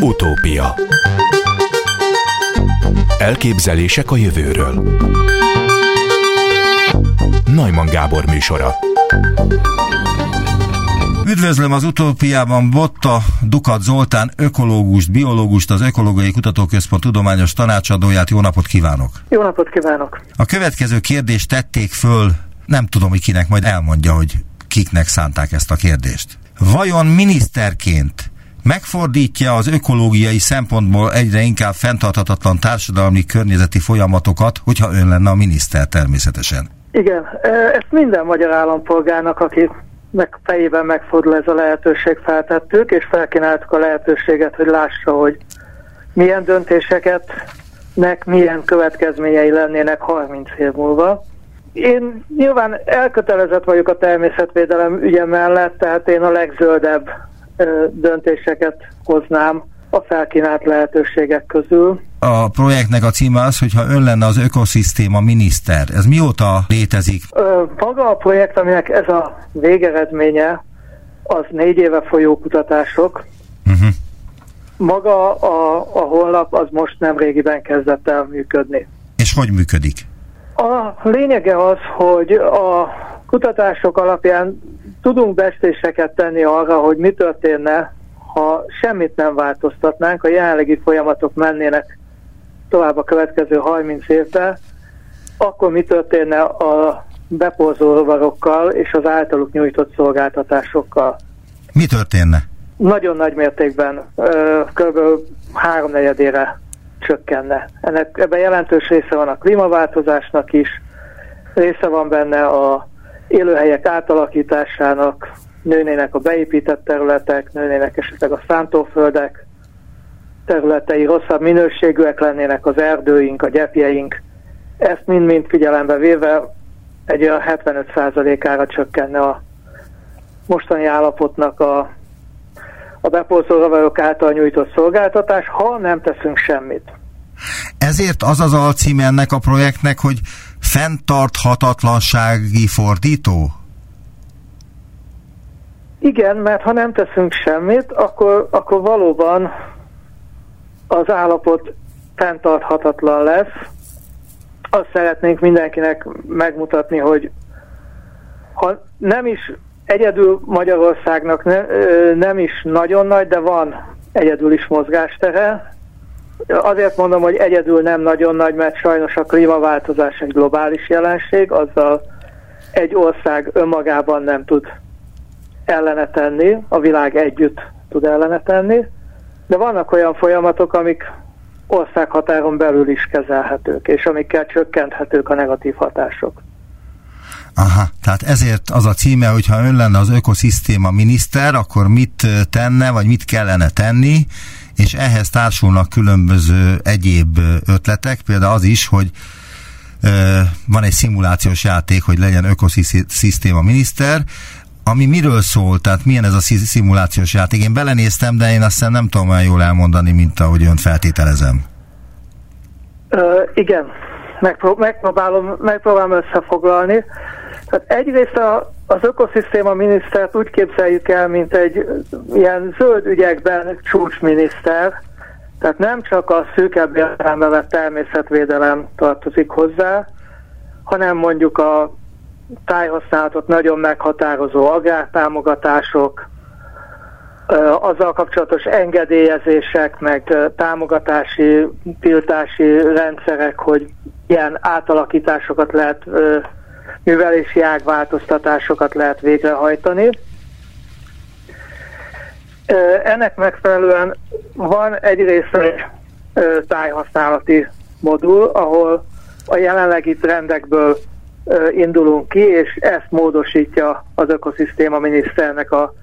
Utópia Elképzelések a jövőről Najman Gábor műsora Üdvözlöm az utópiában Botta Dukat Zoltán, ökológust, biológust, az Ökológiai Kutatóközpont tudományos tanácsadóját. Jó napot kívánok! Jó napot kívánok! A következő kérdést tették föl, nem tudom, hogy kinek, majd elmondja, hogy kiknek szánták ezt a kérdést. Vajon miniszterként megfordítja az ökológiai szempontból egyre inkább fenntarthatatlan társadalmi környezeti folyamatokat, hogyha ön lenne a miniszter természetesen? Igen, ezt minden magyar állampolgárnak, aki meg fejében megfordul ez a lehetőség, feltettük, és felkínáltuk a lehetőséget, hogy lássa, hogy milyen döntéseket nek milyen következményei lennének 30 év múlva. Én nyilván elkötelezett vagyok a természetvédelem ügye mellett, tehát én a legzöldebb döntéseket hoznám a felkínált lehetőségek közül. A projektnek a címe az, hogyha ön lenne az ökoszisztéma miniszter. Ez mióta létezik? Ö, maga a projekt, aminek ez a végeredménye, az négy éve folyó kutatások. Uh-huh. Maga a, a honlap az most nem régiben kezdett el működni. És hogy működik? A lényege az, hogy a kutatások alapján tudunk bestéseket tenni arra, hogy mi történne, ha semmit nem változtatnánk, a jelenlegi folyamatok mennének tovább a következő 30 évben, akkor mi történne a beporzó rovarokkal és az általuk nyújtott szolgáltatásokkal? Mi történne? Nagyon nagy mértékben, kb. háromnegyedére csökkenne. Ennek, ebben jelentős része van a klímaváltozásnak is, része van benne a élőhelyek átalakításának, nőnének a beépített területek, nőnének esetleg a szántóföldek területei, rosszabb minőségűek lennének az erdőink, a gyepjeink. Ezt mind-mind figyelembe véve egy olyan 75%-ára csökkenne a mostani állapotnak a, a bepolszó által nyújtott szolgáltatás, ha nem teszünk semmit. Ezért az az alcím ennek a projektnek, hogy fenntarthatatlansági fordító? Igen, mert ha nem teszünk semmit, akkor, akkor valóban az állapot fenntarthatatlan lesz. Azt szeretnénk mindenkinek megmutatni, hogy ha nem is egyedül Magyarországnak ne, nem is nagyon nagy, de van egyedül is mozgástere. Azért mondom, hogy egyedül nem nagyon nagy, mert sajnos a klímaváltozás egy globális jelenség, azzal egy ország önmagában nem tud ellene tenni, a világ együtt tud ellene tenni, de vannak olyan folyamatok, amik országhatáron belül is kezelhetők, és amikkel csökkenthetők a negatív hatások. Aha, tehát ezért az a címe, hogyha ön lenne az ökoszisztéma miniszter, akkor mit tenne, vagy mit kellene tenni, és ehhez társulnak különböző egyéb ötletek, például az is, hogy van egy szimulációs játék, hogy legyen ökoszisztéma miniszter, ami miről szól, tehát milyen ez a szimulációs játék? Én belenéztem, de én azt nem tudom olyan jól elmondani, mint ahogy ön feltételezem. Ö, igen, Megpró- megpróbálom, megpróbálom összefoglalni. Tehát egyrészt a, az ökoszisztéma minisztert úgy képzeljük el, mint egy ilyen zöld ügyekben csúcsminiszter, tehát nem csak a szűkebb értelembe vett természetvédelem tartozik hozzá, hanem mondjuk a tájhasználatot nagyon meghatározó agrártámogatások, azzal kapcsolatos engedélyezések, meg támogatási, tiltási rendszerek, hogy ilyen átalakításokat lehet, művelési ágváltoztatásokat lehet végrehajtani. Ennek megfelelően van egyrészt egy tájhasználati modul, ahol a jelenlegi trendekből indulunk ki, és ezt módosítja az ökoszisztéma miniszternek a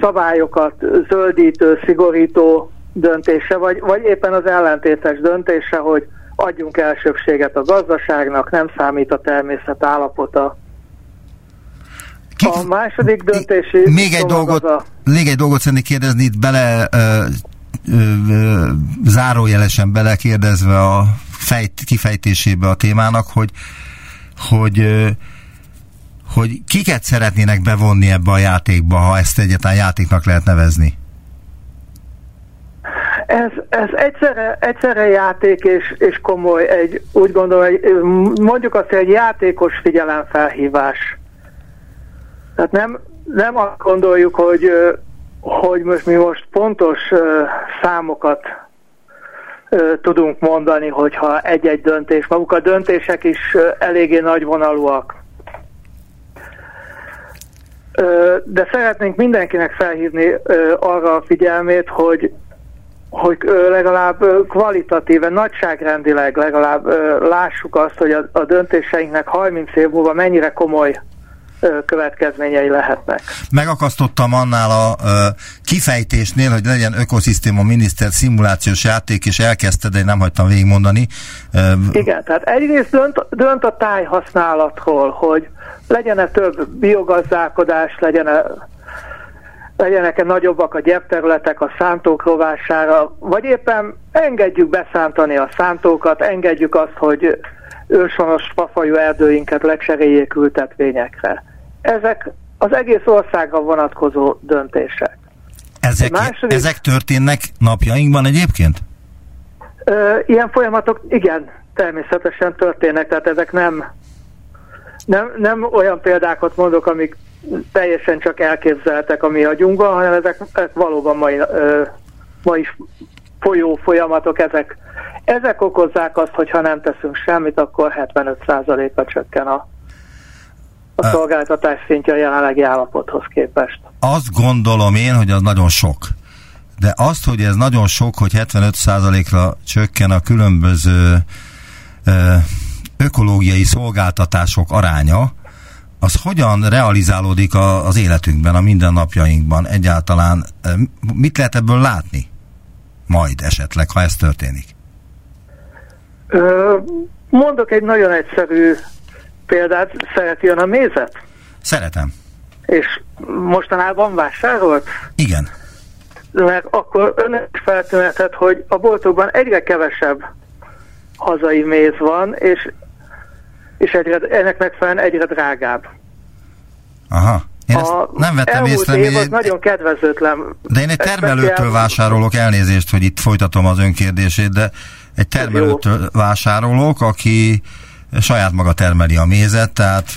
szabályokat zöldítő, szigorító döntése, vagy, vagy éppen az ellentétes döntése, hogy adjunk elsőbséget a gazdaságnak, nem számít a természet állapota. Ki... A második döntési... Még egy, dolgot, a... még egy dolgot szeretnék kérdezni, itt bele ö, ö, ö, zárójelesen belekérdezve a fejt, kifejtésébe a témának, hogy hogy hogy kiket szeretnének bevonni ebbe a játékba, ha ezt egyáltalán játéknak lehet nevezni? Ez, ez egyszerre, egyszerre játék és, és komoly, egy, úgy gondolom, egy, mondjuk azt, egy játékos figyelemfelhívás. Tehát nem, nem azt gondoljuk, hogy, hogy most mi most pontos számokat tudunk mondani, hogyha egy-egy döntés, maguk a döntések is eléggé nagyvonalúak. De szeretnénk mindenkinek felhívni arra a figyelmét, hogy hogy legalább kvalitatíven, nagyságrendileg legalább lássuk azt, hogy a, a döntéseinknek 30 év múlva mennyire komoly következményei lehetnek. Megakasztottam annál a kifejtésnél, hogy legyen ökoszisztéma miniszter szimulációs játék, és elkezdte, de én nem hagytam végigmondani. Igen, tehát egyrészt dönt, dönt a tájhasználatról, hogy legyen-e több biogazdálkodás, legyen-e legyenek-e nagyobbak a gyepterületek a szántók rovására, vagy éppen engedjük beszántani a szántókat, engedjük azt, hogy őshonos fafajú erdőinket lecseréljék ültetvényekre. Ezek az egész országra vonatkozó döntések. Ezek, második, ezek történnek napjainkban egyébként? Ö, ilyen folyamatok, igen, természetesen történnek, tehát ezek nem, nem, nem olyan példákat mondok, amik teljesen csak elképzeltek a mi agyunkban, hanem ezek, ezek valóban mai, ö, ma is folyó folyamatok, ezek, ezek okozzák azt, hogy ha nem teszünk semmit, akkor 75%-a csökken a, a szolgáltatás szintje a jelenlegi állapothoz képest. Azt gondolom én, hogy az nagyon sok. De azt, hogy ez nagyon sok, hogy 75%-ra csökken a különböző ö, ökológiai szolgáltatások aránya, az hogyan realizálódik a, az életünkben, a mindennapjainkban egyáltalán? Mit lehet ebből látni? Majd esetleg, ha ez történik. Mondok egy nagyon egyszerű példát. Szereti ön a mézet? Szeretem. És mostanában vásárolt? Igen. Mert akkor ön is feltűnhetett, hogy a boltokban egyre kevesebb hazai méz van, és és egyre, ennek megfelelően egyre drágább. Aha. Én ezt a nem vettem észre. Év az nagyon kedvezőtlen. De én egy termelőtől vásárolok, elnézést, hogy itt folytatom az önkérdését, de egy termelőtől vásárolok, aki saját maga termeli a mézet, tehát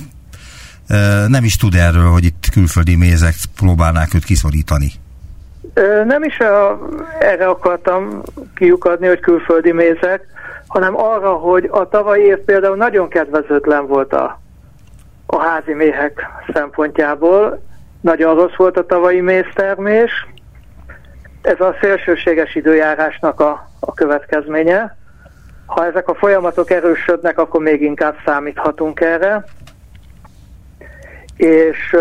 nem is tud erről, hogy itt külföldi mézek próbálnák őt kiszorítani. Nem is a, erre akartam kiukadni, hogy külföldi mézek, hanem arra, hogy a tavalyi év például nagyon kedvezőtlen volt a, a házi méhek szempontjából. Nagyon rossz volt a tavalyi méztermés. Ez a szélsőséges időjárásnak a, a következménye. Ha ezek a folyamatok erősödnek, akkor még inkább számíthatunk erre. És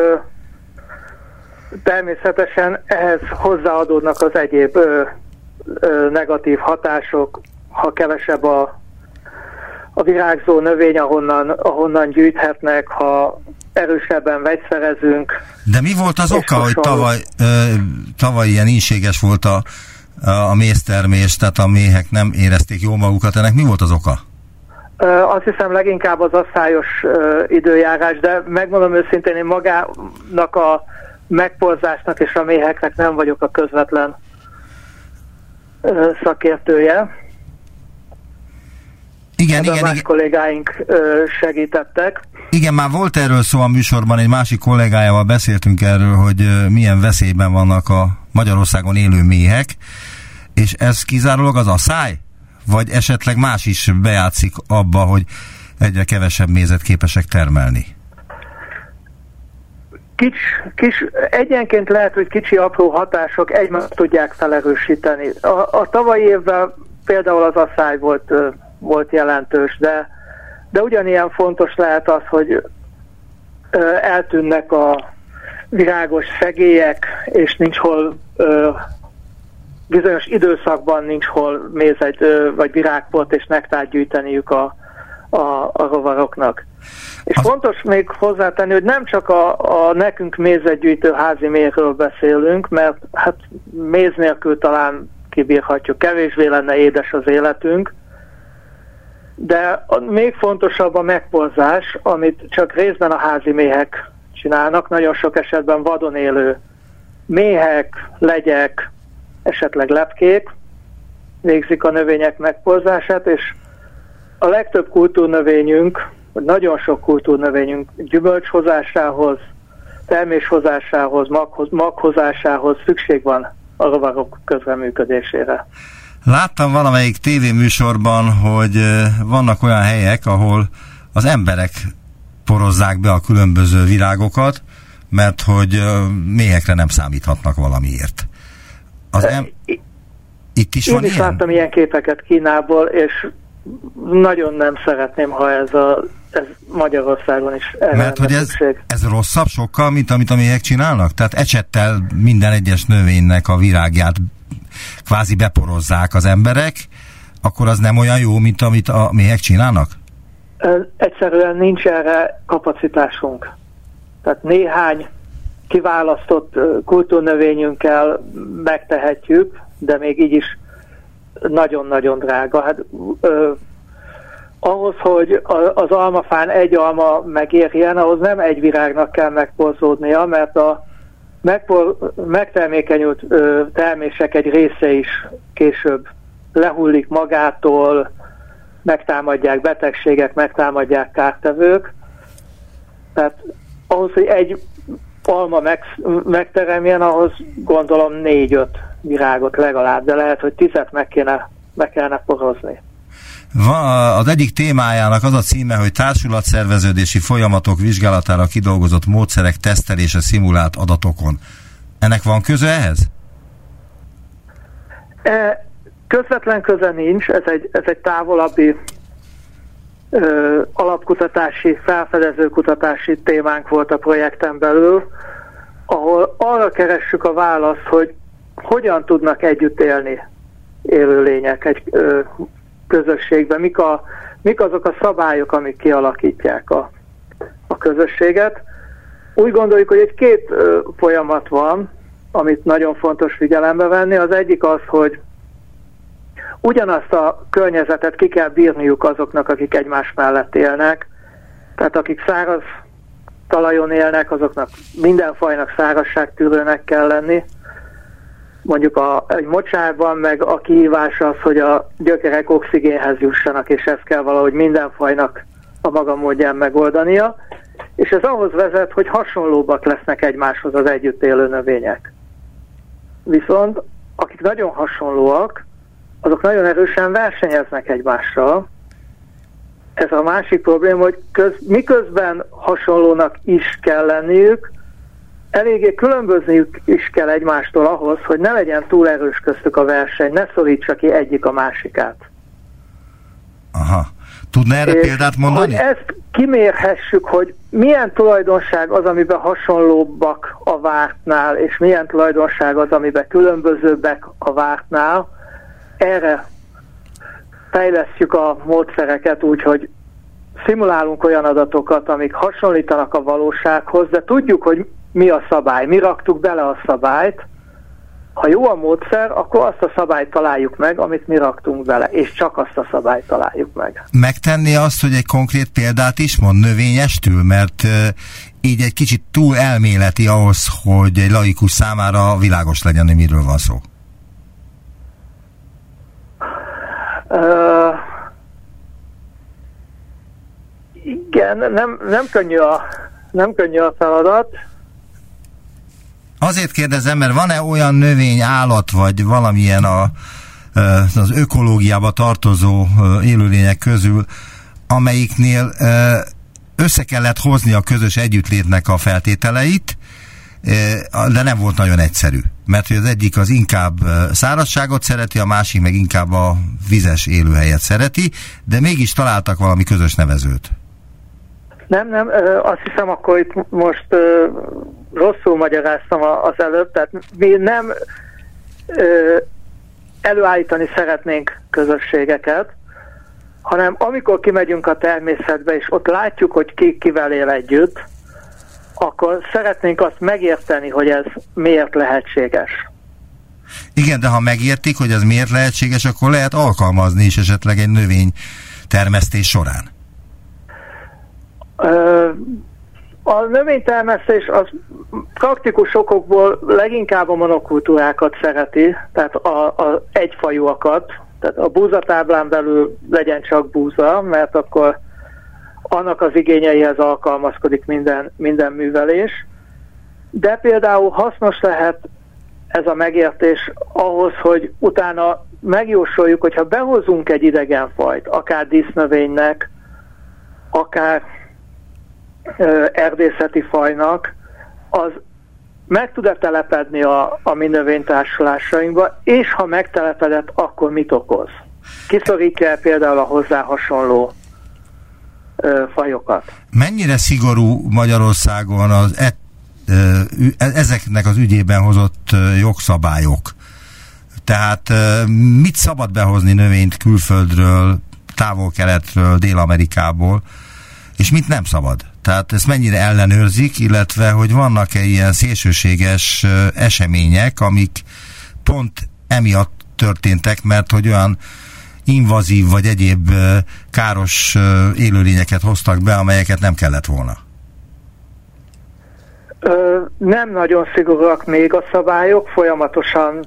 természetesen ehhez hozzáadódnak az egyéb ö, ö, negatív hatások, ha kevesebb a, a virágzó növény, ahonnan, ahonnan gyűjthetnek, ha erősebben vegyszerezünk. De mi volt az oka, hogy tavaly, ö, tavaly ilyen ínséges volt a, a méztermés, tehát a méhek nem érezték jól magukat, ennek mi volt az oka? Azt hiszem leginkább az asszályos időjárás, de megmondom őszintén, én magának a megporzásnak és a méheknek nem vagyok a közvetlen szakértője. Igen, igen, más igen. kollégáink segítettek. Igen, már volt erről szó a műsorban, egy másik kollégájával beszéltünk erről, hogy milyen veszélyben vannak a Magyarországon élő méhek, és ez kizárólag az a száj? Vagy esetleg más is bejátszik abba, hogy egyre kevesebb mézet képesek termelni? Kis, kis, egyenként lehet, hogy kicsi apró hatások egymást tudják felerősíteni. A, a tavalyi évben például az asszály volt volt jelentős, de, de ugyanilyen fontos lehet az, hogy eltűnnek a virágos szegélyek, és nincs hol bizonyos időszakban nincs hol mézegy vagy virágport és nektát gyűjteniük a, a, a rovaroknak. És az... fontos még hozzátenni, hogy nem csak a, a nekünk mézegyűjtő házi méhről beszélünk, mert hát méz nélkül talán kibírhatjuk, kevésbé lenne édes az életünk, de a, még fontosabb a megporzás, amit csak részben a házi méhek csinálnak, nagyon sok esetben vadon élő méhek, legyek, esetleg lepkék, végzik a növények megporzását, és a legtöbb kultúrnövényünk, vagy nagyon sok kultúrnövényünk gyümölcshozásához, terméshozásához, maghoz, maghozásához szükség van a rovarok közreműködésére. Láttam valamelyik tévéműsorban, hogy vannak olyan helyek, ahol az emberek porozzák be a különböző virágokat, mert hogy méhekre nem számíthatnak valamiért. Az em- itt is Én van is ilyen? láttam ilyen képeket Kínából, és nagyon nem szeretném, ha ez, a, ez Magyarországon is erre Mert hogy ez, szükség. ez rosszabb sokkal, mint amit a méhek csinálnak? Tehát ecsettel minden egyes növénynek a virágját kvázi beporozzák az emberek, akkor az nem olyan jó, mint amit a méhek csinálnak? Egyszerűen nincs erre kapacitásunk. Tehát néhány kiválasztott kultúrnövényünkkel megtehetjük, de még így is nagyon-nagyon drága. Hát, ö, ahhoz, hogy az almafán egy alma megérjen, ahhoz nem egy virágnak kell megporzódnia, mert a megpor, megtermékenyült ö, termések egy része is később lehullik magától, megtámadják betegségek, megtámadják kártevők. Tehát ahhoz, hogy egy alma meg, megteremjen, ahhoz gondolom négy-öt virágot legalább, de lehet, hogy tizet meg kéne, meg kellene porozni. Va, az egyik témájának az a címe, hogy társulatszerveződési folyamatok vizsgálatára kidolgozott módszerek tesztelése szimulált adatokon. Ennek van köze ehhez? E, közvetlen köze nincs, ez egy, ez egy távolabbi ö, alapkutatási, felfedező kutatási témánk volt a projekten belül, ahol arra keressük a választ, hogy hogyan tudnak együtt élni élőlények egy ö, közösségben, mik, a, mik azok a szabályok, amik kialakítják a, a közösséget. Úgy gondoljuk, hogy egy két ö, folyamat van, amit nagyon fontos figyelembe venni. Az egyik az, hogy ugyanazt a környezetet ki kell bírniuk azoknak, akik egymás mellett élnek. Tehát akik száraz talajon élnek, azoknak minden fajnak szárazságtűrőnek kell lenni. Mondjuk a, egy mocsárban meg a kihívás az, hogy a gyökerek oxigénhez jussanak, és ezt kell valahogy minden fajnak a maga módján megoldania. És ez ahhoz vezet, hogy hasonlóbbak lesznek egymáshoz az együtt élő növények. Viszont akik nagyon hasonlóak, azok nagyon erősen versenyeznek egymással. Ez a másik probléma, hogy köz, miközben hasonlónak is kell lenniük, eléggé különbözniük is kell egymástól ahhoz, hogy ne legyen túl erős köztük a verseny, ne szorítsa ki egyik a másikát. Aha. Tudna erre És példát mondani? Hogy ezt kimérhessük, hogy milyen tulajdonság az, amiben hasonlóbbak a vártnál, és milyen tulajdonság az, amiben különbözőbbek a vártnál, erre fejlesztjük a módszereket úgy, hogy szimulálunk olyan adatokat, amik hasonlítanak a valósághoz, de tudjuk, hogy mi a szabály. Mi raktuk bele a szabályt. Ha jó a módszer, akkor azt a szabályt találjuk meg, amit mi raktunk bele, és csak azt a szabályt találjuk meg. Megtenni azt, hogy egy konkrét példát is mond növényestül, mert így egy kicsit túl elméleti ahhoz, hogy egy laikus számára világos legyen, hogy miről van szó. Uh, igen, nem, nem, könnyű a, nem könnyű a feladat. Azért kérdezem, mert van-e olyan növény, állat, vagy valamilyen a, az ökológiába tartozó élőlények közül, amelyiknél össze kellett hozni a közös együttlétnek a feltételeit, de nem volt nagyon egyszerű. Mert hogy az egyik az inkább szárazságot szereti, a másik meg inkább a vizes élőhelyet szereti, de mégis találtak valami közös nevezőt. Nem, nem, azt hiszem akkor itt most rosszul magyaráztam az előbb, tehát mi nem előállítani szeretnénk közösségeket, hanem amikor kimegyünk a természetbe, és ott látjuk, hogy ki kivel él együtt, akkor szeretnénk azt megérteni, hogy ez miért lehetséges. Igen, de ha megértik, hogy ez miért lehetséges, akkor lehet alkalmazni is esetleg egy növény termesztés során. A növénytermesztés az praktikus okokból leginkább a monokultúrákat szereti, tehát a, a egyfajúakat, Tehát a búzatáblán belül legyen csak búza, mert akkor annak az igényeihez alkalmazkodik minden, minden művelés. De például hasznos lehet ez a megértés ahhoz, hogy utána megjósoljuk, hogyha behozunk egy idegenfajt, akár dísznövénynek, akár erdészeti fajnak, az meg tud-e telepedni a, a mi növénytársulásainkba, és ha megtelepedett, akkor mit okoz? Kiszorítja például a hozzá hasonló ö, fajokat? Mennyire szigorú Magyarországon az et, ö, ezeknek az ügyében hozott jogszabályok? Tehát mit szabad behozni növényt külföldről, távol-keletről, Dél-Amerikából, és mit nem szabad? Tehát ezt mennyire ellenőrzik, illetve hogy vannak-e ilyen szélsőséges események, amik pont emiatt történtek, mert hogy olyan invazív vagy egyéb káros élőlényeket hoztak be, amelyeket nem kellett volna? Ö, nem nagyon szigorúak még a szabályok, folyamatosan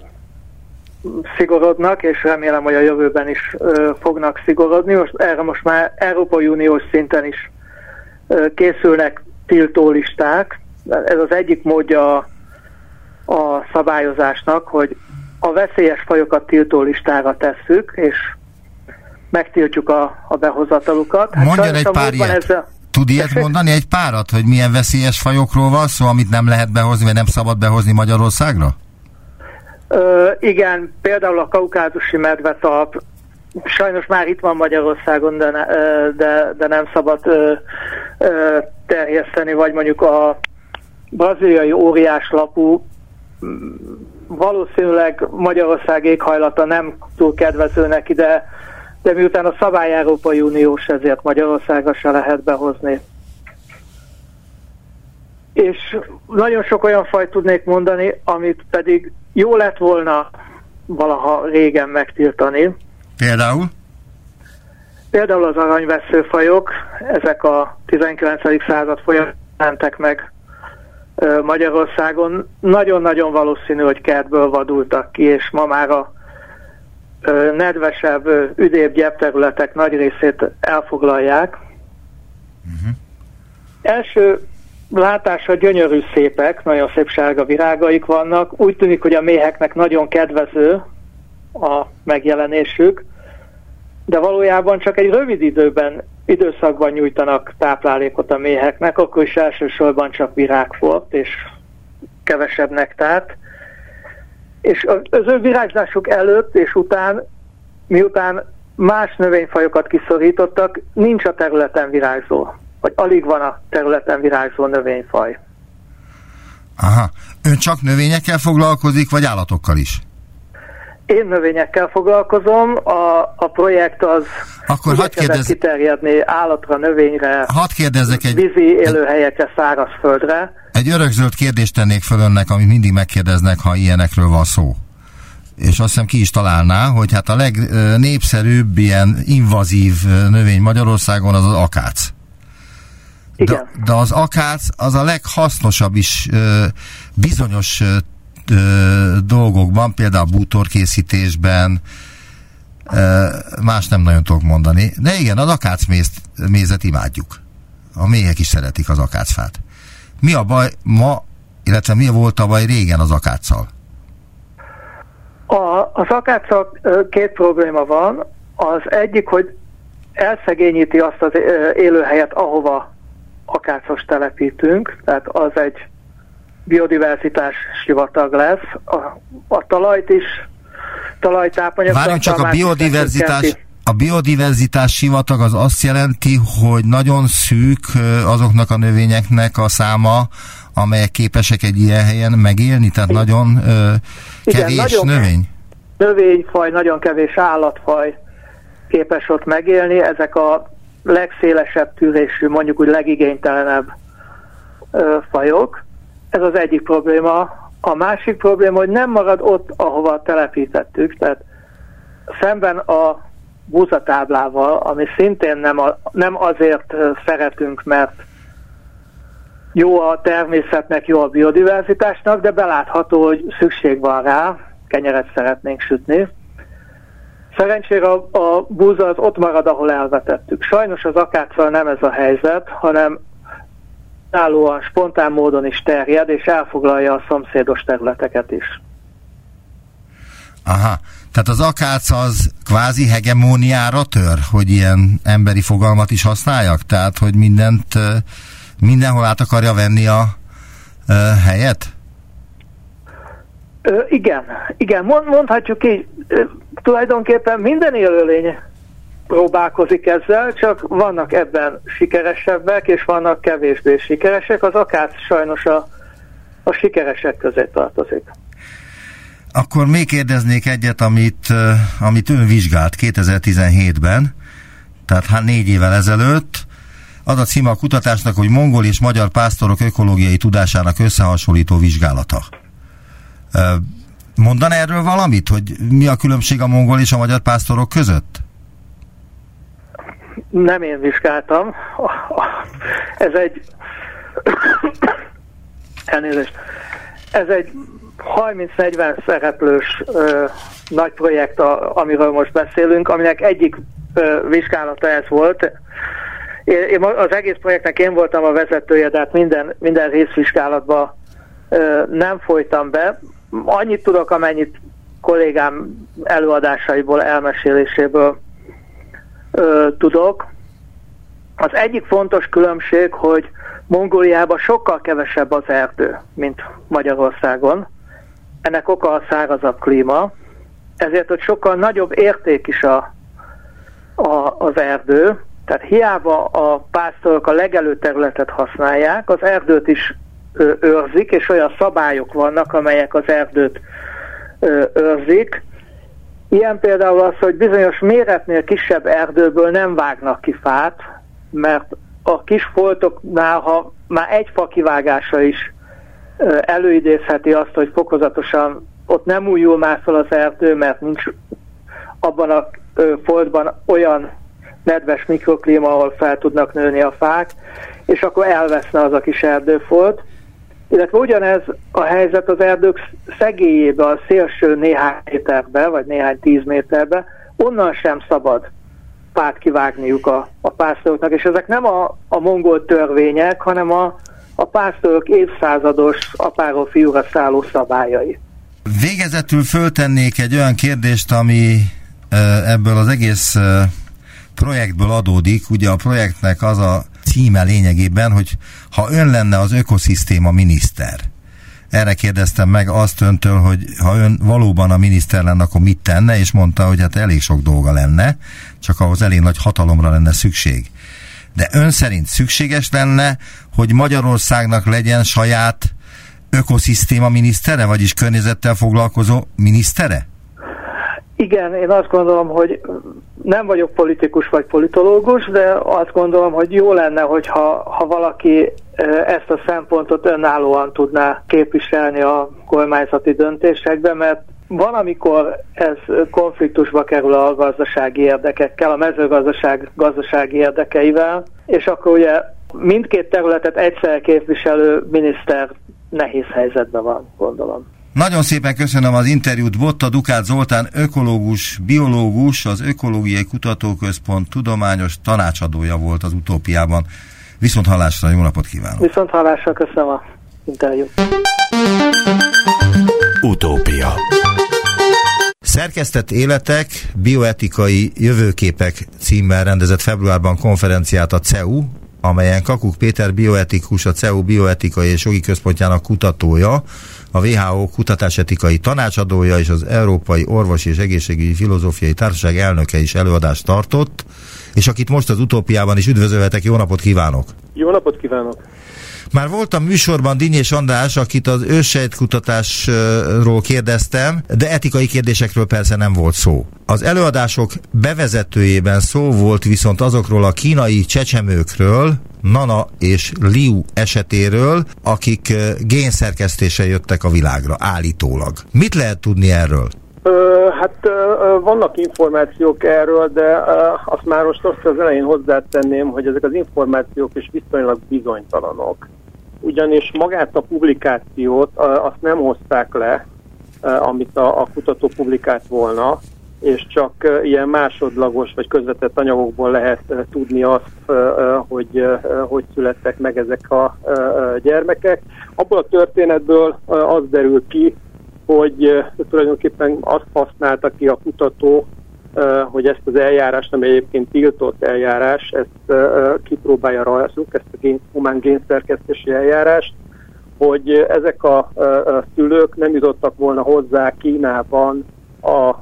szigorodnak, és remélem, hogy a jövőben is ö, fognak szigorodni. Most erre most már Európai Uniós szinten is készülnek tiltólisták. Ez az egyik módja a, szabályozásnak, hogy a veszélyes fajokat tiltólistára tesszük, és megtiltjuk a, a behozatalukat. Hát Mondjon egy pár ilyet. Ezzel... Tud ilyet mondani egy párat, hogy milyen veszélyes fajokról van szó, amit nem lehet behozni, vagy nem szabad behozni Magyarországra? Ö, igen, például a kaukázusi medvetalp, sajnos már itt van Magyarországon, de, ne, de, de nem szabad ö, ö, terjeszteni, vagy mondjuk a braziliai óriáslapú valószínűleg Magyarország éghajlata nem túl kedvező neki, de, de miután a szabály Európai Uniós, ezért Magyarországra se lehet behozni. És nagyon sok olyan fajt tudnék mondani, amit pedig jó lett volna valaha régen megtiltani. Például? Például az aranyveszőfajok, ezek a 19. század folyamán mentek meg Magyarországon. Nagyon-nagyon valószínű, hogy kertből vadultak ki, és ma már a nedvesebb, üdébb gyepterületek nagy részét elfoglalják. Uh-huh. Első látásra gyönyörű szépek, nagyon szép sárga virágaik vannak. Úgy tűnik, hogy a méheknek nagyon kedvező a megjelenésük, de valójában csak egy rövid időben, időszakban nyújtanak táplálékot a méheknek, akkor is elsősorban csak virágfort és kevesebb nektárt. És az ő virágzásuk előtt és után, miután más növényfajokat kiszorítottak, nincs a területen virágzó vagy alig van a területen virágzó növényfaj. Aha. Ön csak növényekkel foglalkozik, vagy állatokkal is? Én növényekkel foglalkozom, a, a projekt az Akkor hadd kérdez... kiterjedni állatra, növényre, hadd kérdezzek egy... vízi élőhelyekre, szárazföldre. Egy örökzöld kérdést tennék föl önnek, amit mindig megkérdeznek, ha ilyenekről van szó. És azt hiszem ki is találná, hogy hát a legnépszerűbb ilyen invazív növény Magyarországon az az akác. Igen. De, de az akác az a leghasznosabb is bizonyos ö, dolgokban, például bútorkészítésben, ö, más nem nagyon tudok mondani. De igen, az akácmézt, mézet imádjuk. A méhek is szeretik az akácfát. Mi a baj ma, illetve mi volt a baj régen az akáccal? A, az akáccal két probléma van. Az egyik, hogy elszegényíti azt az élőhelyet, ahova akácos telepítünk, tehát az egy biodiverzitás sivatag lesz. A, a talajt is, talajtápanyag... Várjunk csak, a biodiverzitás, a biodiverzitás sivatag az azt jelenti, hogy nagyon szűk azoknak a növényeknek a száma, amelyek képesek egy ilyen helyen megélni, tehát nagyon ö, kevés Igen, nagyon növény? Növényfaj, nagyon kevés állatfaj képes ott megélni. Ezek a legszélesebb tűrésű, mondjuk úgy legigénytelenebb ö, fajok. Ez az egyik probléma. A másik probléma, hogy nem marad ott, ahova telepítettük, tehát szemben a búzatáblával, ami szintén nem, a, nem azért szeretünk, mert jó a természetnek, jó a biodiverzitásnak, de belátható, hogy szükség van rá, kenyeret szeretnénk sütni. Szerencsére a, a búza az ott marad, ahol elvetettük. Sajnos az akáccal nem ez a helyzet, hanem állóan spontán módon is terjed, és elfoglalja a szomszédos területeket is. Aha, tehát az akác az kvázi hegemóniára tör, hogy ilyen emberi fogalmat is használjak? Tehát, hogy mindent, mindenhol át akarja venni a, a helyet? Ö, igen, igen, mond, mondhatjuk így, ö, tulajdonképpen minden élőlény próbálkozik ezzel, csak vannak ebben sikeresebbek, és vannak kevésbé sikeresek. Az akác sajnos a, a sikeresek közé tartozik. Akkor még kérdeznék egyet, amit, amit ön vizsgált 2017-ben, tehát hát négy évvel ezelőtt. Az a címe a kutatásnak, hogy mongol és magyar pásztorok ökológiai tudásának összehasonlító vizsgálata. Mondan erről valamit, hogy mi a különbség a mongol és a magyar pásztorok között? Nem én vizsgáltam. Ez egy... Elnézést. Ez egy 30-40 szereplős ö, nagy projekt, a, amiről most beszélünk, aminek egyik ö, vizsgálata ez volt. Én, én az egész projektnek én voltam a vezetője, de hát minden, minden részvizsgálatba ö, nem folytam be. Annyit tudok, amennyit kollégám előadásaiból, elmeséléséből ö, tudok. Az egyik fontos különbség, hogy Mongóliában sokkal kevesebb az erdő, mint Magyarországon. Ennek oka a szárazabb klíma, ezért, hogy sokkal nagyobb érték is a, a, az erdő, tehát hiába a pásztorok a legelő területet használják, az erdőt is őrzik, és olyan szabályok vannak, amelyek az erdőt őrzik. Ilyen például az, hogy bizonyos méretnél kisebb erdőből nem vágnak ki fát, mert a kis foltoknál, ha már egy fa kivágása is előidézheti azt, hogy fokozatosan ott nem újul már fel az erdő, mert nincs abban a foltban olyan nedves mikroklíma, ahol fel tudnak nőni a fák, és akkor elveszne az a kis erdőfolt. Illetve ugyanez a helyzet az erdők szegélyébe, a szélső néhány méterbe, vagy néhány tíz méterbe, onnan sem szabad fát kivágniuk a, a pásztoroknak, és ezek nem a, a mongol törvények, hanem a, a pásztorok évszázados apáról fiúra szálló szabályai. Végezetül föltennék egy olyan kérdést, ami ebből az egész projektből adódik. Ugye a projektnek az a címe lényegében, hogy ha ön lenne az ökoszisztéma miniszter, erre kérdeztem meg azt öntől, hogy ha ön valóban a miniszter lenne, akkor mit tenne, és mondta, hogy hát elég sok dolga lenne, csak ahhoz elég nagy hatalomra lenne szükség. De ön szerint szükséges lenne, hogy Magyarországnak legyen saját ökoszisztéma minisztere, vagyis környezettel foglalkozó minisztere? Igen, én azt gondolom, hogy nem vagyok politikus vagy politológus, de azt gondolom, hogy jó lenne, hogyha ha valaki ezt a szempontot önállóan tudná képviselni a kormányzati döntésekben, mert van, amikor ez konfliktusba kerül a gazdasági érdekekkel, a mezőgazdaság gazdasági érdekeivel, és akkor ugye mindkét területet egyszer képviselő miniszter nehéz helyzetben van, gondolom. Nagyon szépen köszönöm az interjút. Botta Dukát Zoltán, ökológus, biológus, az Ökológiai Kutatóközpont tudományos tanácsadója volt az utópiában. Viszont hallásra, jó napot kívánok! Viszont hallásra, köszönöm a interjút. Utópia Szerkesztett életek, bioetikai jövőképek címmel rendezett februárban konferenciát a CEU, amelyen Kakuk Péter bioetikus, a CEU bioetikai és jogi központjának kutatója, a WHO kutatásetikai tanácsadója és az Európai Orvosi és Egészségügyi Filozófiai Társaság elnöke is előadást tartott, és akit most az utópiában is üdvözölhetek, jó napot kívánok! Jó napot kívánok! Már voltam műsorban Dinyés András, akit az ősejtkutatásról kérdeztem, de etikai kérdésekről persze nem volt szó. Az előadások bevezetőjében szó volt viszont azokról a kínai csecsemőkről, Nana és Liu esetéről, akik génszerkesztése jöttek a világra, állítólag. Mit lehet tudni erről? Ö, hát ö, vannak információk erről, de ö, azt már most azt az elején hozzátenném, hogy ezek az információk is viszonylag bizonytalanok ugyanis magát a publikációt azt nem hozták le, amit a, a kutató publikált volna, és csak ilyen másodlagos vagy közvetett anyagokból lehet tudni azt, hogy hogy születtek meg ezek a gyermekek. Abból a történetből az derül ki, hogy tulajdonképpen azt használta ki a kutató, hogy ezt az eljárást, ami egyébként tiltott eljárás, ezt kipróbálja rajzuk, ezt a gén, humán génszerkesztési eljárást, hogy ezek a szülők nem jutottak volna hozzá Kínában a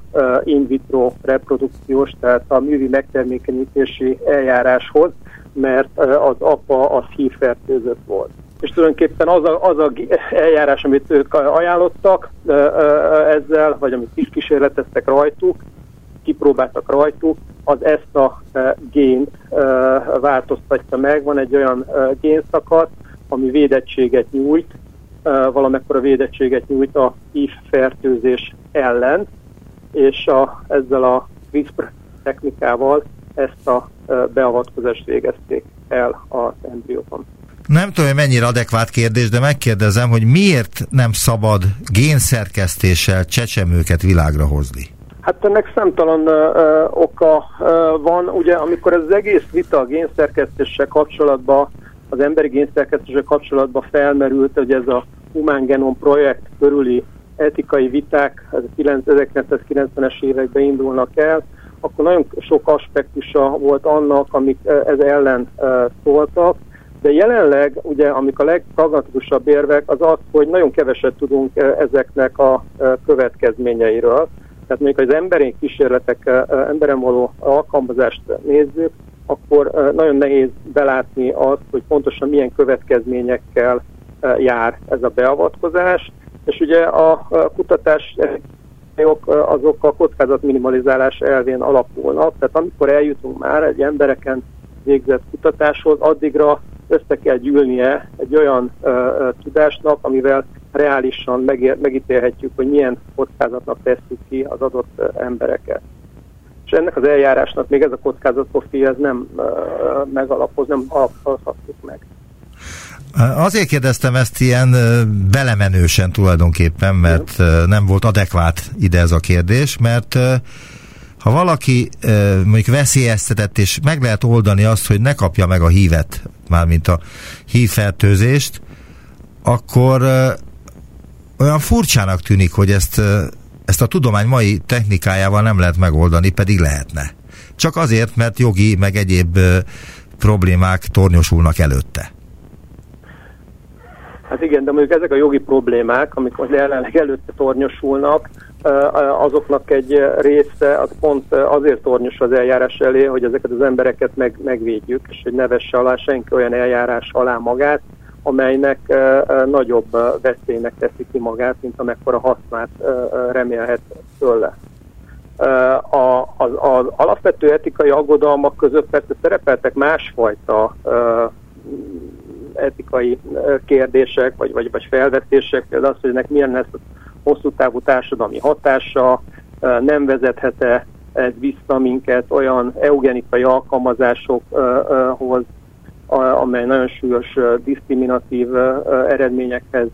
in vitro reprodukciós, tehát a művi megtermékenyítési eljáráshoz, mert az apa az hívfertőzött volt. És tulajdonképpen az a, az a eljárás, amit ők ajánlottak ezzel, vagy amit is kísérleteztek rajtuk, kipróbáltak rajtuk, az ezt a gént változtatja meg. Van egy olyan génszakasz, ami védettséget nyújt, valamekkora védettséget nyújt a HIV fertőzés ellen, és a, ezzel a CRISPR technikával ezt a beavatkozást végezték el az embrióban. Nem tudom, hogy mennyire adekvát kérdés, de megkérdezem, hogy miért nem szabad génszerkesztéssel csecsemőket világra hozni? Hát ennek számtalan uh, oka uh, van. Ugye, amikor ez az egész vita a génszerkesztéssel kapcsolatban, az emberi génszerkesztéssel kapcsolatban felmerült, hogy ez a Human Genome projekt körüli etikai viták 1990-es években indulnak el, akkor nagyon sok aspektusa volt annak, amik ez ellen szóltak, de jelenleg ugye, amik a legpragmatikusabb érvek, az az, hogy nagyon keveset tudunk ezeknek a következményeiről. Tehát mondjuk az emberi kísérletek, emberen való alkalmazást nézzük, akkor nagyon nehéz belátni azt, hogy pontosan milyen következményekkel jár ez a beavatkozás, és ugye a kutatás azok a kockázat minimalizálás elvén alapulnak, tehát amikor eljutunk már egy embereken végzett kutatáshoz, addigra össze kell gyűlnie egy olyan uh, uh, tudásnak, amivel reálisan megér, megítélhetjük, hogy milyen kockázatnak tesszük ki az adott uh, embereket. És ennek az eljárásnak még ez a kockázatprofil ez nem uh, megalapoz, nem alapozhatjuk meg. Azért kérdeztem ezt ilyen belemenősen tulajdonképpen, mert nem volt adekvát ide ez a kérdés, mert ha valaki mondjuk veszélyeztetett, és meg lehet oldani azt, hogy ne kapja meg a hívet, mármint a hívfertőzést, akkor olyan furcsának tűnik, hogy ezt, ezt a tudomány mai technikájával nem lehet megoldani, pedig lehetne. Csak azért, mert jogi, meg egyéb problémák tornyosulnak előtte. Hát igen, de mondjuk ezek a jogi problémák, amik most jelenleg előtte tornyosulnak, azoknak egy része az pont azért tornyos az eljárás elé, hogy ezeket az embereket meg, megvédjük, és hogy ne vesse alá senki olyan eljárás alá magát, amelynek nagyobb veszélynek teszi ki magát, mint amekkora hasznát remélhet tőle. A, az, az alapvető etikai aggodalmak között persze szerepeltek másfajta etikai kérdések, vagy, vagy, vagy felvetések, például az, hogy ennek milyen lesz hosszú távú társadalmi hatása, nem vezethet-e ez vissza minket olyan eugenikai alkalmazásokhoz, amely nagyon súlyos diszkriminatív eredményekhez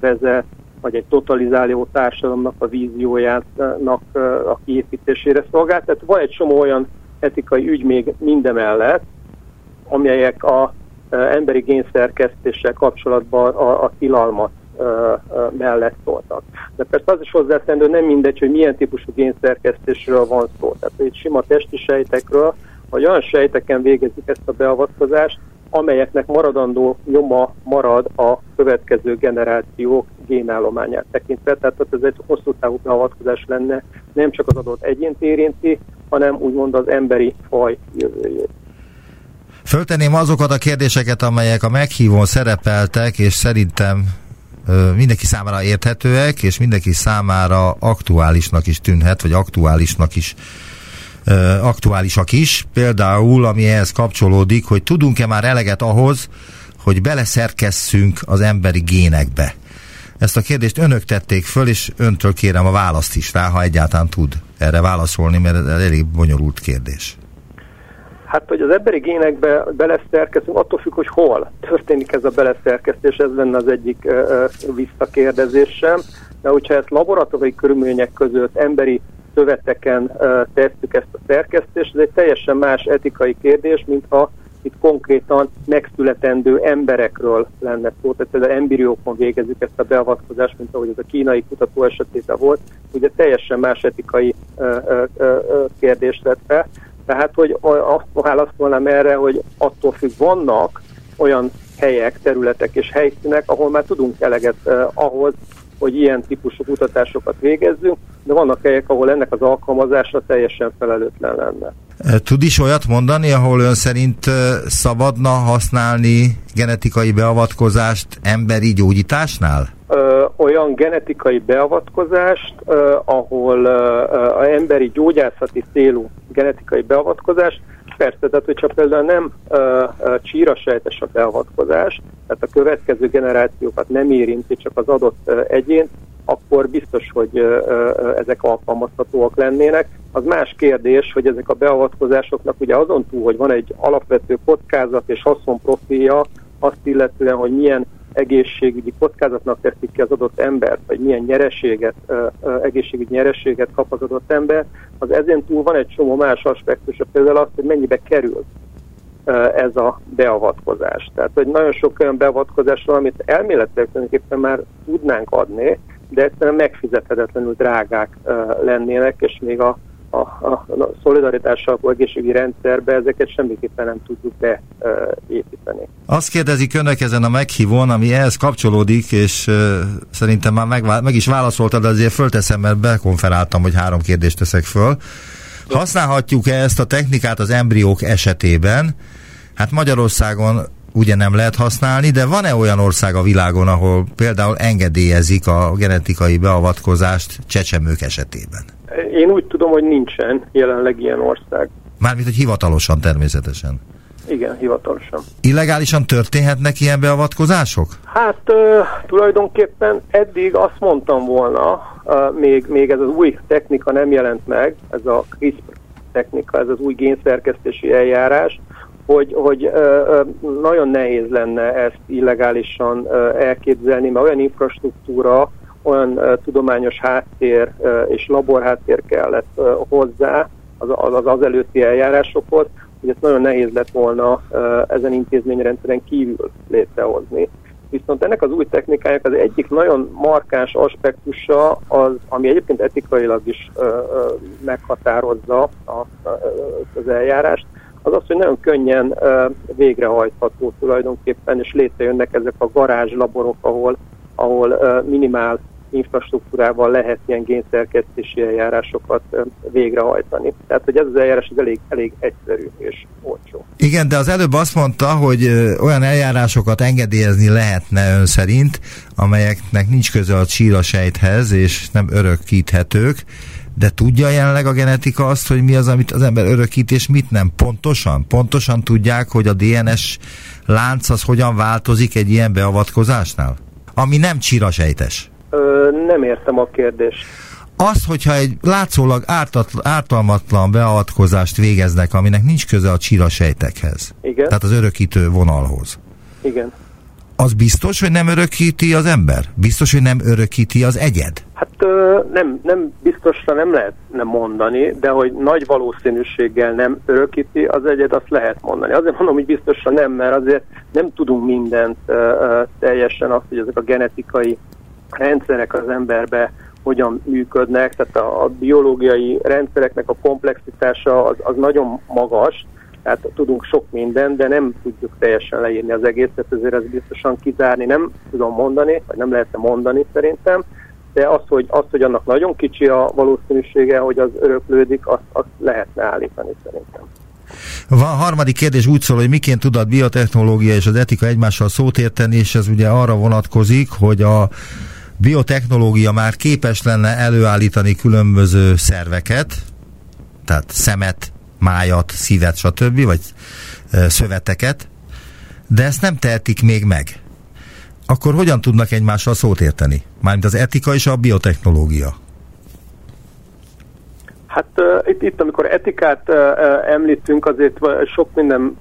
vezet, vagy egy totalizáló társadalomnak a víziójának a kiépítésére szolgál. Tehát van egy csomó olyan etikai ügy még mindemellett, amelyek a emberi génszerkesztéssel kapcsolatban a, a tilalmat mellett szóltak. De persze az is hozzátendő, nem mindegy, hogy milyen típusú génszerkesztésről van szó. Tehát egy sima testi sejtekről, vagy olyan sejteken végezik ezt a beavatkozást, amelyeknek maradandó nyoma marad a következő generációk génállományát tekintve. Tehát ez egy hosszú távú beavatkozás lenne, nem csak az adott egyént érinti, hanem úgymond az emberi faj jövőjét. Föltenném azokat a kérdéseket, amelyek a meghívón szerepeltek, és szerintem mindenki számára érthetőek, és mindenki számára aktuálisnak is tűnhet, vagy aktuálisnak is aktuálisak is. Például, ami ehhez kapcsolódik, hogy tudunk-e már eleget ahhoz, hogy beleszerkesszünk az emberi génekbe. Ezt a kérdést önök tették föl, és öntől kérem a választ is rá, ha egyáltalán tud erre válaszolni, mert ez elég bonyolult kérdés. Hát, hogy az emberi génekbe beleszerkezünk, attól függ, hogy hol történik ez a beleszerkesztés, ez lenne az egyik uh, visszakérdezésem. De hogyha ezt laboratóriumi körülmények között emberi szöveteken tesszük ezt a szerkesztést, ez egy teljesen más etikai kérdés, mint ha itt konkrétan megszületendő emberekről lenne szó, tehát például embriókon végezzük ezt a beavatkozást, mint ahogy ez a kínai kutató esetében volt, ugye teljesen más etikai ö, ö, ö, kérdést vett fel. Tehát, hogy azt válaszolnám erre, hogy attól függ, vannak olyan helyek, területek és helyszínek, ahol már tudunk eleget uh, ahhoz, hogy ilyen típusú kutatásokat végezzünk, de vannak helyek, ahol ennek az alkalmazása teljesen felelőtlen lenne. Tud is olyat mondani, ahol ön szerint szabadna használni genetikai beavatkozást emberi gyógyításnál? Ö, olyan genetikai beavatkozást, ö, ahol ö, a emberi gyógyászati célú genetikai beavatkozást, persze, tehát hogyha például nem ö, ö, a beavatkozás, tehát a következő generációkat nem érinti, csak az adott ö, egyén, akkor biztos, hogy ezek alkalmazhatóak lennének. Az más kérdés, hogy ezek a beavatkozásoknak ugye azon túl, hogy van egy alapvető kockázat és haszonprofilja, azt illetően, hogy milyen egészségügyi kockázatnak teszik ki az adott embert, vagy milyen nyereséget, egészségügyi nyereséget kap az adott ember, az ezen túl van egy csomó más aspektus, például az, hogy mennyibe kerül ez a beavatkozás. Tehát, hogy nagyon sok olyan beavatkozás van, amit elméletileg tulajdonképpen már tudnánk adni, de egyszerűen megfizethetetlenül drágák lennének, és még a a, a, a szolidaritással a egészségügyi rendszerbe ezeket semmiképpen nem tudjuk beépíteni. Azt kérdezik önök ezen a meghívón, ami ehhez kapcsolódik, és uh, szerintem már meg, meg is válaszoltad, de azért fölteszem, mert bekonferáltam, hogy három kérdést teszek föl. Használhatjuk-e ezt a technikát az embriók esetében? Hát Magyarországon ugye nem lehet használni, de van-e olyan ország a világon, ahol például engedélyezik a genetikai beavatkozást csecsemők esetében? Én úgy tudom, hogy nincsen jelenleg ilyen ország. Mármint, hogy hivatalosan természetesen. Igen, hivatalosan. Illegálisan történhetnek ilyen beavatkozások? Hát uh, tulajdonképpen eddig azt mondtam volna, uh, még, még ez az új technika nem jelent meg, ez a CRISPR technika, ez az új génszerkesztési eljárás, hogy, hogy uh, nagyon nehéz lenne ezt illegálisan uh, elképzelni, mert olyan infrastruktúra, olyan tudományos háttér és laborháttér kellett hozzá az, az, az előtti eljárásokhoz, hogy ezt nagyon nehéz lett volna ezen intézményrendszeren kívül létrehozni. Viszont ennek az új technikának az egyik nagyon markáns aspektusa, az, ami egyébként etikailag is meghatározza az eljárást, az az, hogy nagyon könnyen végrehajtható tulajdonképpen, és létrejönnek ezek a garázslaborok, ahol, ahol minimál infrastruktúrával lehet ilyen génszerkesztési eljárásokat végrehajtani. Tehát, hogy ez az eljárás az elég, elég egyszerű és olcsó. Igen, de az előbb azt mondta, hogy olyan eljárásokat engedélyezni lehetne ön szerint, amelyeknek nincs köze a csílasejthez, és nem örökíthetők, de tudja jelenleg a genetika azt, hogy mi az, amit az ember örökít, és mit nem? Pontosan? Pontosan tudják, hogy a DNS lánc az hogyan változik egy ilyen beavatkozásnál? Ami nem csirasejtes. Ö, nem értem a kérdést. Az, hogyha egy látszólag ártat, ártalmatlan beavatkozást végeznek, aminek nincs köze a csirasejtekhez. Igen. Tehát az örökítő vonalhoz. Igen. Az biztos, hogy nem örökíti az ember? Biztos, hogy nem örökíti az egyed? Hát ö, nem, nem biztosra nem lehet nem mondani, de hogy nagy valószínűséggel nem örökíti az egyed, azt lehet mondani. Azért mondom, hogy biztosra nem, mert azért nem tudunk mindent ö, ö, teljesen azt, hogy ezek a genetikai rendszerek az emberbe hogyan működnek, tehát a, a biológiai rendszereknek a komplexitása az, az nagyon magas, tehát tudunk sok mindent, de nem tudjuk teljesen leírni az egészet, ezért ez biztosan kizárni nem tudom mondani, vagy nem lehetne mondani szerintem, de az, hogy, az, hogy annak nagyon kicsi a valószínűsége, hogy az öröklődik, azt, azt lehetne állítani szerintem. Van harmadik kérdés úgy szól, hogy miként tud a biotechnológia és az etika egymással szót érteni, és ez ugye arra vonatkozik, hogy a biotechnológia már képes lenne előállítani különböző szerveket, tehát szemet, májat, szívet, stb., vagy szöveteket, de ezt nem tehetik még meg. Akkor hogyan tudnak egymással szót érteni? Mármint az etika és a biotechnológia. Hát uh, itt, itt, amikor etikát uh, említünk, azért sok minden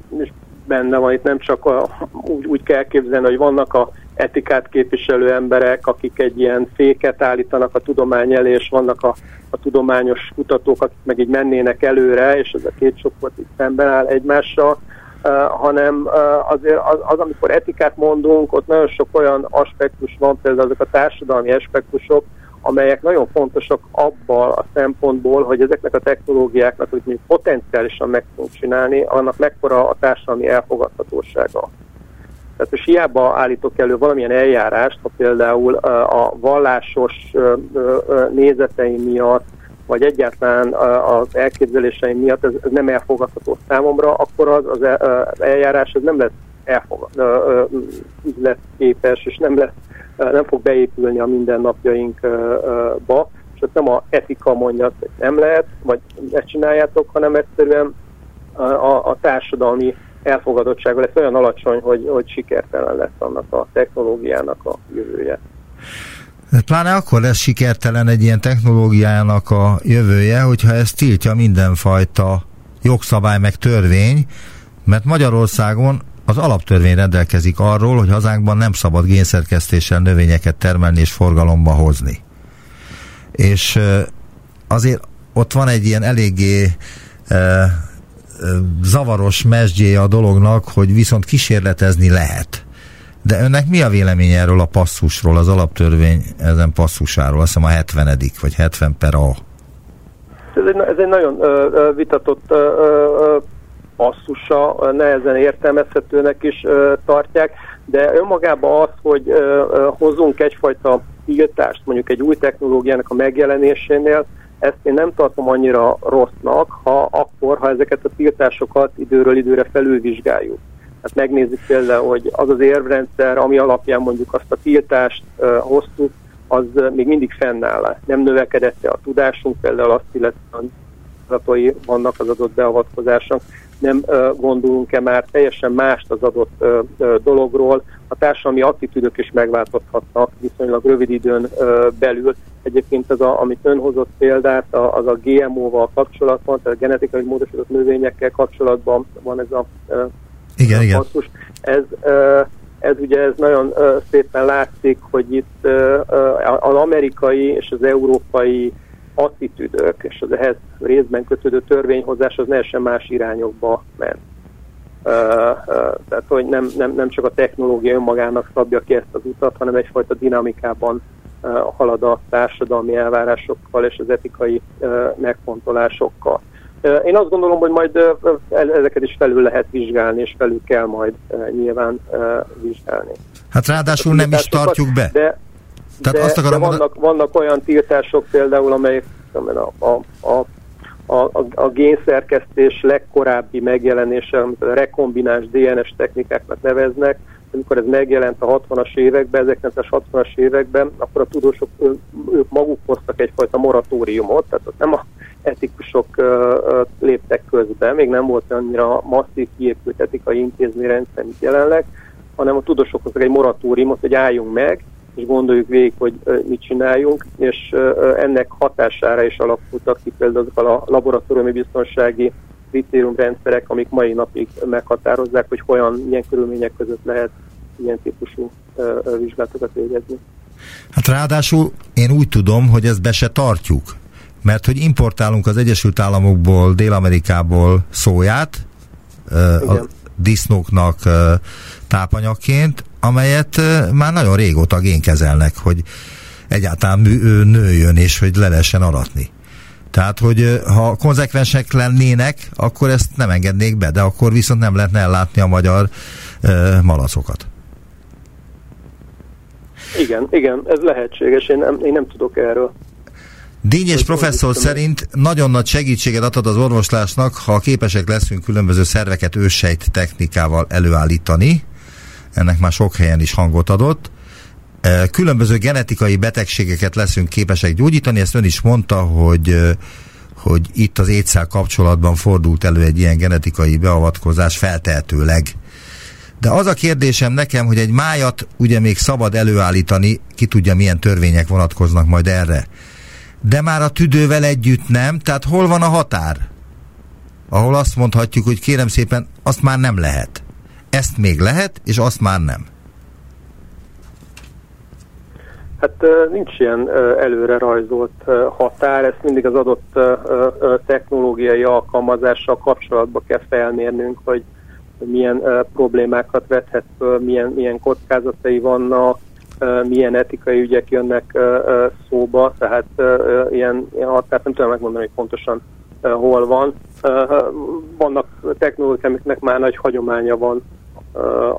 benne van, itt nem csak a, úgy, úgy kell képzelni, hogy vannak a etikát képviselő emberek, akik egy ilyen féket állítanak a tudomány elé, és vannak a, a tudományos kutatók, akik meg így mennének előre, és ez a két csoport itt szemben áll egymással, uh, hanem uh, azért az, az, amikor etikát mondunk, ott nagyon sok olyan aspektus van, például azok a társadalmi aspektusok, amelyek nagyon fontosak abban a szempontból, hogy ezeknek a technológiáknak, hogy mi potenciálisan meg tudunk csinálni, annak mekkora a társadalmi elfogadhatósága. Tehát most hiába állítok elő valamilyen eljárást, ha például a vallásos nézeteim miatt, vagy egyáltalán az elképzeléseim miatt ez, nem elfogadható számomra, akkor az, az eljárás ez nem lesz elfogad, képes, és nem lesz nem fog beépülni a mindennapjainkba, és ott nem a etika mondja, hogy nem lehet, vagy ezt csináljátok, hanem egyszerűen a, a társadalmi elfogadottsága lesz olyan alacsony, hogy, hogy sikertelen lesz annak a technológiának a jövője. Pláne akkor lesz sikertelen egy ilyen technológiának a jövője, hogyha ez tiltja mindenfajta jogszabály meg törvény, mert Magyarországon az alaptörvény rendelkezik arról, hogy hazánkban nem szabad génszerkesztéssel növényeket termelni és forgalomba hozni. És azért ott van egy ilyen eléggé zavaros mesdjéje a dolognak, hogy viszont kísérletezni lehet. De önnek mi a vélemény erről a passzusról, az alaptörvény ezen passzusáról? Azt hiszem a 70 vagy 70 per A. Ez egy, ez egy nagyon ö, vitatott ö, ö, passzusa, nehezen értelmezhetőnek is ö, tartják, de önmagában az, hogy ö, ö, hozzunk egyfajta tiltást, mondjuk egy új technológiának a megjelenésénél, ezt én nem tartom annyira rossznak, ha akkor, ha ezeket a tiltásokat időről időre felülvizsgáljuk. Hát megnézzük például, hogy az az érvrendszer, ami alapján mondjuk azt a tiltást uh, hoztuk, az még mindig fennáll. Nem növekedett a tudásunk, például azt illetve vannak az adott beavatkozások, nem gondolunk-e már teljesen mást az adott dologról, a társadalmi attitűdök is megváltozhatnak viszonylag rövid időn belül, Egyébként az, a, amit ön hozott példát, az a GMO-val kapcsolatban, tehát a genetikai módosított növényekkel kapcsolatban van ez a, igen, igen. Passzus. Ez, ez ugye ez nagyon szépen látszik, hogy itt az amerikai és az európai attitűdök és az ehhez részben kötődő törvényhozás az teljesen más irányokba ment. Tehát, hogy nem, nem, nem csak a technológia önmagának szabja ki ezt az utat, hanem egyfajta dinamikában halad a társadalmi elvárásokkal és az etikai megfontolásokkal. Én azt gondolom, hogy majd ezeket is felül lehet vizsgálni, és felül kell majd nyilván vizsgálni. Hát ráadásul nem is tartjuk be. De, Tehát de, azt akarom de vannak, vannak olyan tiltások például, amelyek a, a, a a, a, a génszerkesztés legkorábbi megjelenése, amit a rekombináns DNS technikáknak neveznek, amikor ez megjelent a 60-as években, 1960-as években, akkor a tudósok ők maguk hoztak egyfajta moratóriumot, tehát ott nem a etikusok léptek közbe, még nem volt annyira masszív kiépült etikai intézményrendszer, mint jelenleg, hanem a tudósok hoztak egy moratóriumot, hogy álljunk meg, és gondoljuk végig, hogy mit csináljunk, és ennek hatására is alakultak ki például azok a laboratóriumi biztonsági kritériumrendszerek, amik mai napig meghatározzák, hogy hogyan, milyen körülmények között lehet ilyen típusú vizsgálatokat végezni. Hát ráadásul én úgy tudom, hogy ezt be se tartjuk, mert hogy importálunk az Egyesült Államokból, Dél-Amerikából szóját, Igen. Disznóknak tápanyagként, amelyet már nagyon régóta génkezelnek, hogy egyáltalán nőjön és hogy le lehessen aratni. Tehát, hogy ha konzekvensek lennének, akkor ezt nem engednék be, de akkor viszont nem lehetne ellátni a magyar malacokat. Igen, igen, ez lehetséges, én nem, én nem tudok erről. Dényes professzor szerint nagyon nagy segítséget adhat az orvoslásnak, ha képesek leszünk különböző szerveket őssejt technikával előállítani. Ennek már sok helyen is hangot adott. Különböző genetikai betegségeket leszünk képesek gyógyítani, ezt ön is mondta, hogy hogy itt az étszel kapcsolatban fordult elő egy ilyen genetikai beavatkozás feltehetőleg. De az a kérdésem nekem, hogy egy májat ugye még szabad előállítani, ki tudja milyen törvények vonatkoznak majd erre. De már a tüdővel együtt nem, tehát hol van a határ? Ahol azt mondhatjuk, hogy kérem szépen, azt már nem lehet. Ezt még lehet, és azt már nem. Hát nincs ilyen előre rajzolt határ, ezt mindig az adott technológiai alkalmazással kapcsolatba kell felmérnünk, hogy milyen problémákat vethet milyen, milyen kockázatai vannak, milyen etikai ügyek jönnek szóba, tehát ilyen, ilyen határt nem tudom megmondani, hogy pontosan hol van. Vannak technológiák, amiknek már nagy hagyománya van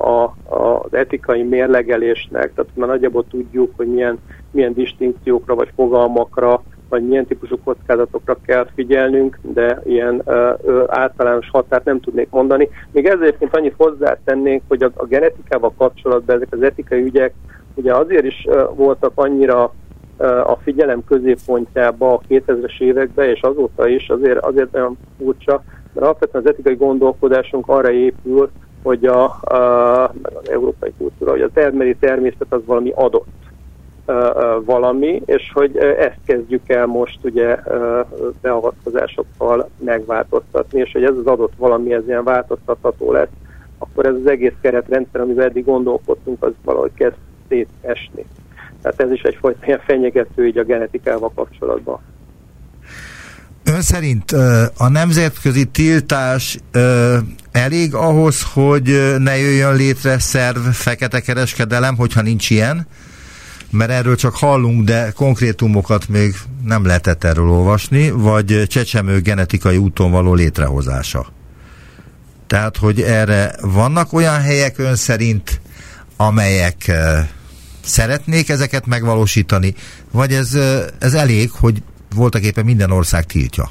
a, az etikai mérlegelésnek, tehát már nagyjából tudjuk, hogy milyen, milyen distinkciókra vagy fogalmakra, vagy milyen típusú kockázatokra kell figyelnünk, de ilyen ö, általános határt nem tudnék mondani. Még ezért mint annyit hozzátennénk, hogy a, a genetikával kapcsolatban ezek az etikai ügyek ugye azért is voltak annyira a figyelem középpontjába a 2000-es években, és azóta is azért, azért olyan furcsa, mert alapvetően az etikai gondolkodásunk arra épül, hogy a, a, az európai kultúra, hogy a termeli természet az valami adott valami, és hogy ezt kezdjük el most ugye beavatkozásokkal megváltoztatni, és hogy ez az adott valami, ez ilyen változtatható lesz, akkor ez az egész keretrendszer, amivel eddig gondolkodtunk, az valahogy kezd szétesni. Tehát ez is egyfajta ilyen fenyegető így a genetikával kapcsolatban. Ön szerint a nemzetközi tiltás elég ahhoz, hogy ne jöjjön létre szerv fekete kereskedelem, hogyha nincs ilyen? Mert erről csak hallunk, de konkrétumokat még nem lehetett erről olvasni, vagy csecsemő genetikai úton való létrehozása. Tehát, hogy erre vannak olyan helyek ön szerint, amelyek szeretnék ezeket megvalósítani, vagy ez, ez elég, hogy voltak éppen minden ország tiltja?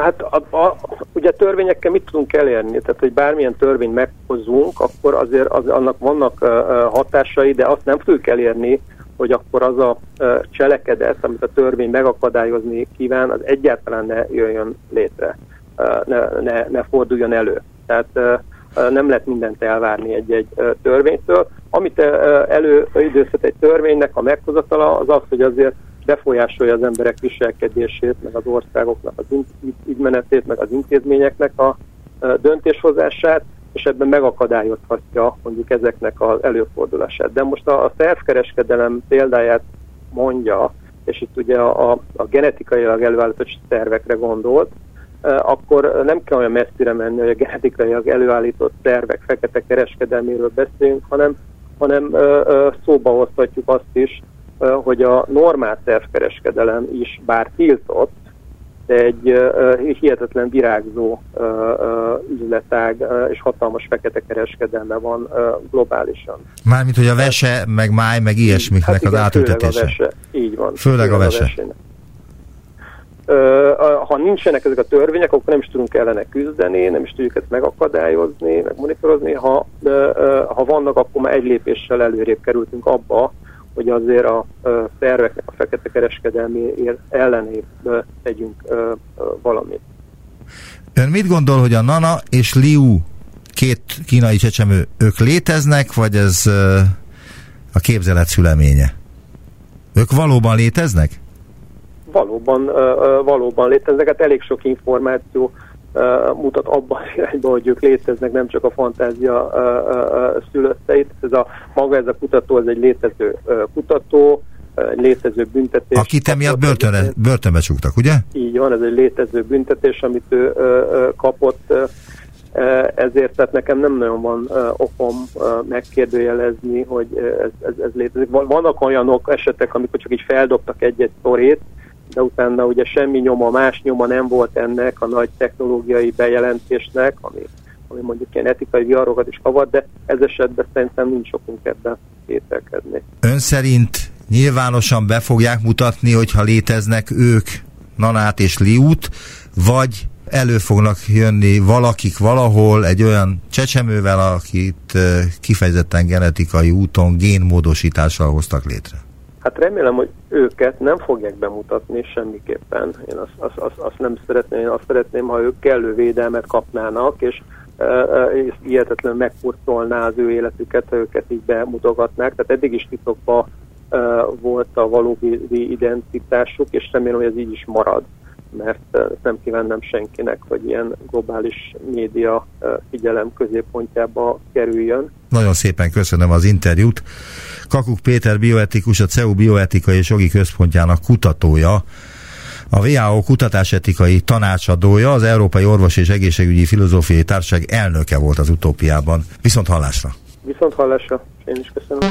Hát a, a, ugye törvényekkel mit tudunk elérni? Tehát, hogy bármilyen törvényt meghozunk, akkor azért az, annak vannak uh, hatásai, de azt nem tudjuk elérni, hogy akkor az a uh, cselekedet, amit a törvény megakadályozni kíván, az egyáltalán ne jöjjön létre, ne, ne, ne forduljon elő. Tehát nem lehet mindent elvárni egy-egy törvénytől. Amit előidőzhet egy törvénynek a meghozatala, az az, hogy azért befolyásolja az emberek viselkedését, meg az országoknak az ügymenetét, meg az intézményeknek a döntéshozását, és ebben megakadályozhatja mondjuk ezeknek az előfordulását. De most a, a szervkereskedelem példáját mondja, és itt ugye a, a genetikailag előállított szervekre gondolt, akkor nem kell olyan messzire menni, hogy a genetikailag előállított szervek fekete kereskedelméről beszélünk, hanem, hanem szóba hozhatjuk azt is, hogy a normál szervkereskedelem is bár tiltott, de egy hihetetlen virágzó üzletág és hatalmas fekete kereskedelme van globálisan. Mármint, hogy a vese, meg máj, meg ilyesmiknek hát igen, az átültetése. a vese. Így van. Főleg, főleg a vese. A ha nincsenek ezek a törvények, akkor nem is tudunk ellene küzdeni, nem is tudjuk ezt megakadályozni, meg monitorozni. Ha, ha vannak, akkor már egy lépéssel előrébb kerültünk abba, hogy azért a szerveknek a fekete kereskedelmi ellenébb tegyünk valamit. Ön mit gondol, hogy a Nana és Liu két kínai csecsemő, ők léteznek, vagy ez a képzelet szüleménye? Ők valóban léteznek? Valóban, valóban léteznek, hát elég sok információ mutat abban az irányba, hogy ők léteznek, nem csak a fantázia szülötteit. Ez a, maga ez a kutató, ez egy létező kutató, egy létező büntetés. Akit emiatt börtönbe, börtönbe csuktak, ugye? Így van, ez egy létező büntetés, amit ő kapott, ezért tehát nekem nem nagyon van okom megkérdőjelezni, hogy ez, ez, ez létezik. Vannak olyanok esetek, amikor csak így feldobtak egy-egy szorét, de utána ugye semmi nyoma, más nyoma nem volt ennek a nagy technológiai bejelentésnek, ami, ami mondjuk ilyen etikai viharokat is kavar, de ez esetben szerintem nincs okunk ebben kételkedni. Ön szerint nyilvánosan be fogják mutatni, hogyha léteznek ők, Nanát és Liút, vagy elő fognak jönni valakik valahol egy olyan csecsemővel, akit kifejezetten genetikai úton génmódosítással hoztak létre? Hát remélem, hogy őket nem fogják bemutatni semmiképpen. Én azt, azt, azt, azt nem szeretném, én azt szeretném, ha ők kellő védelmet kapnának, és és hihetetlen megkurcolná az ő életüket, ha őket így bemutogatnák. Tehát eddig is titokban volt a valódi identitásuk, és remélem, hogy ez így is marad. Mert nem kívánnám senkinek, hogy ilyen globális média figyelem középpontjába kerüljön. Nagyon szépen köszönöm az interjút. Kakuk Péter bioetikus, a CEU bioetikai és jogi központjának kutatója, a WHO kutatásetikai tanácsadója, az Európai Orvos és Egészségügyi Filozófiai Társaság elnöke volt az utópiában. Viszont hallásra! Viszont hallásra! Én is köszönöm.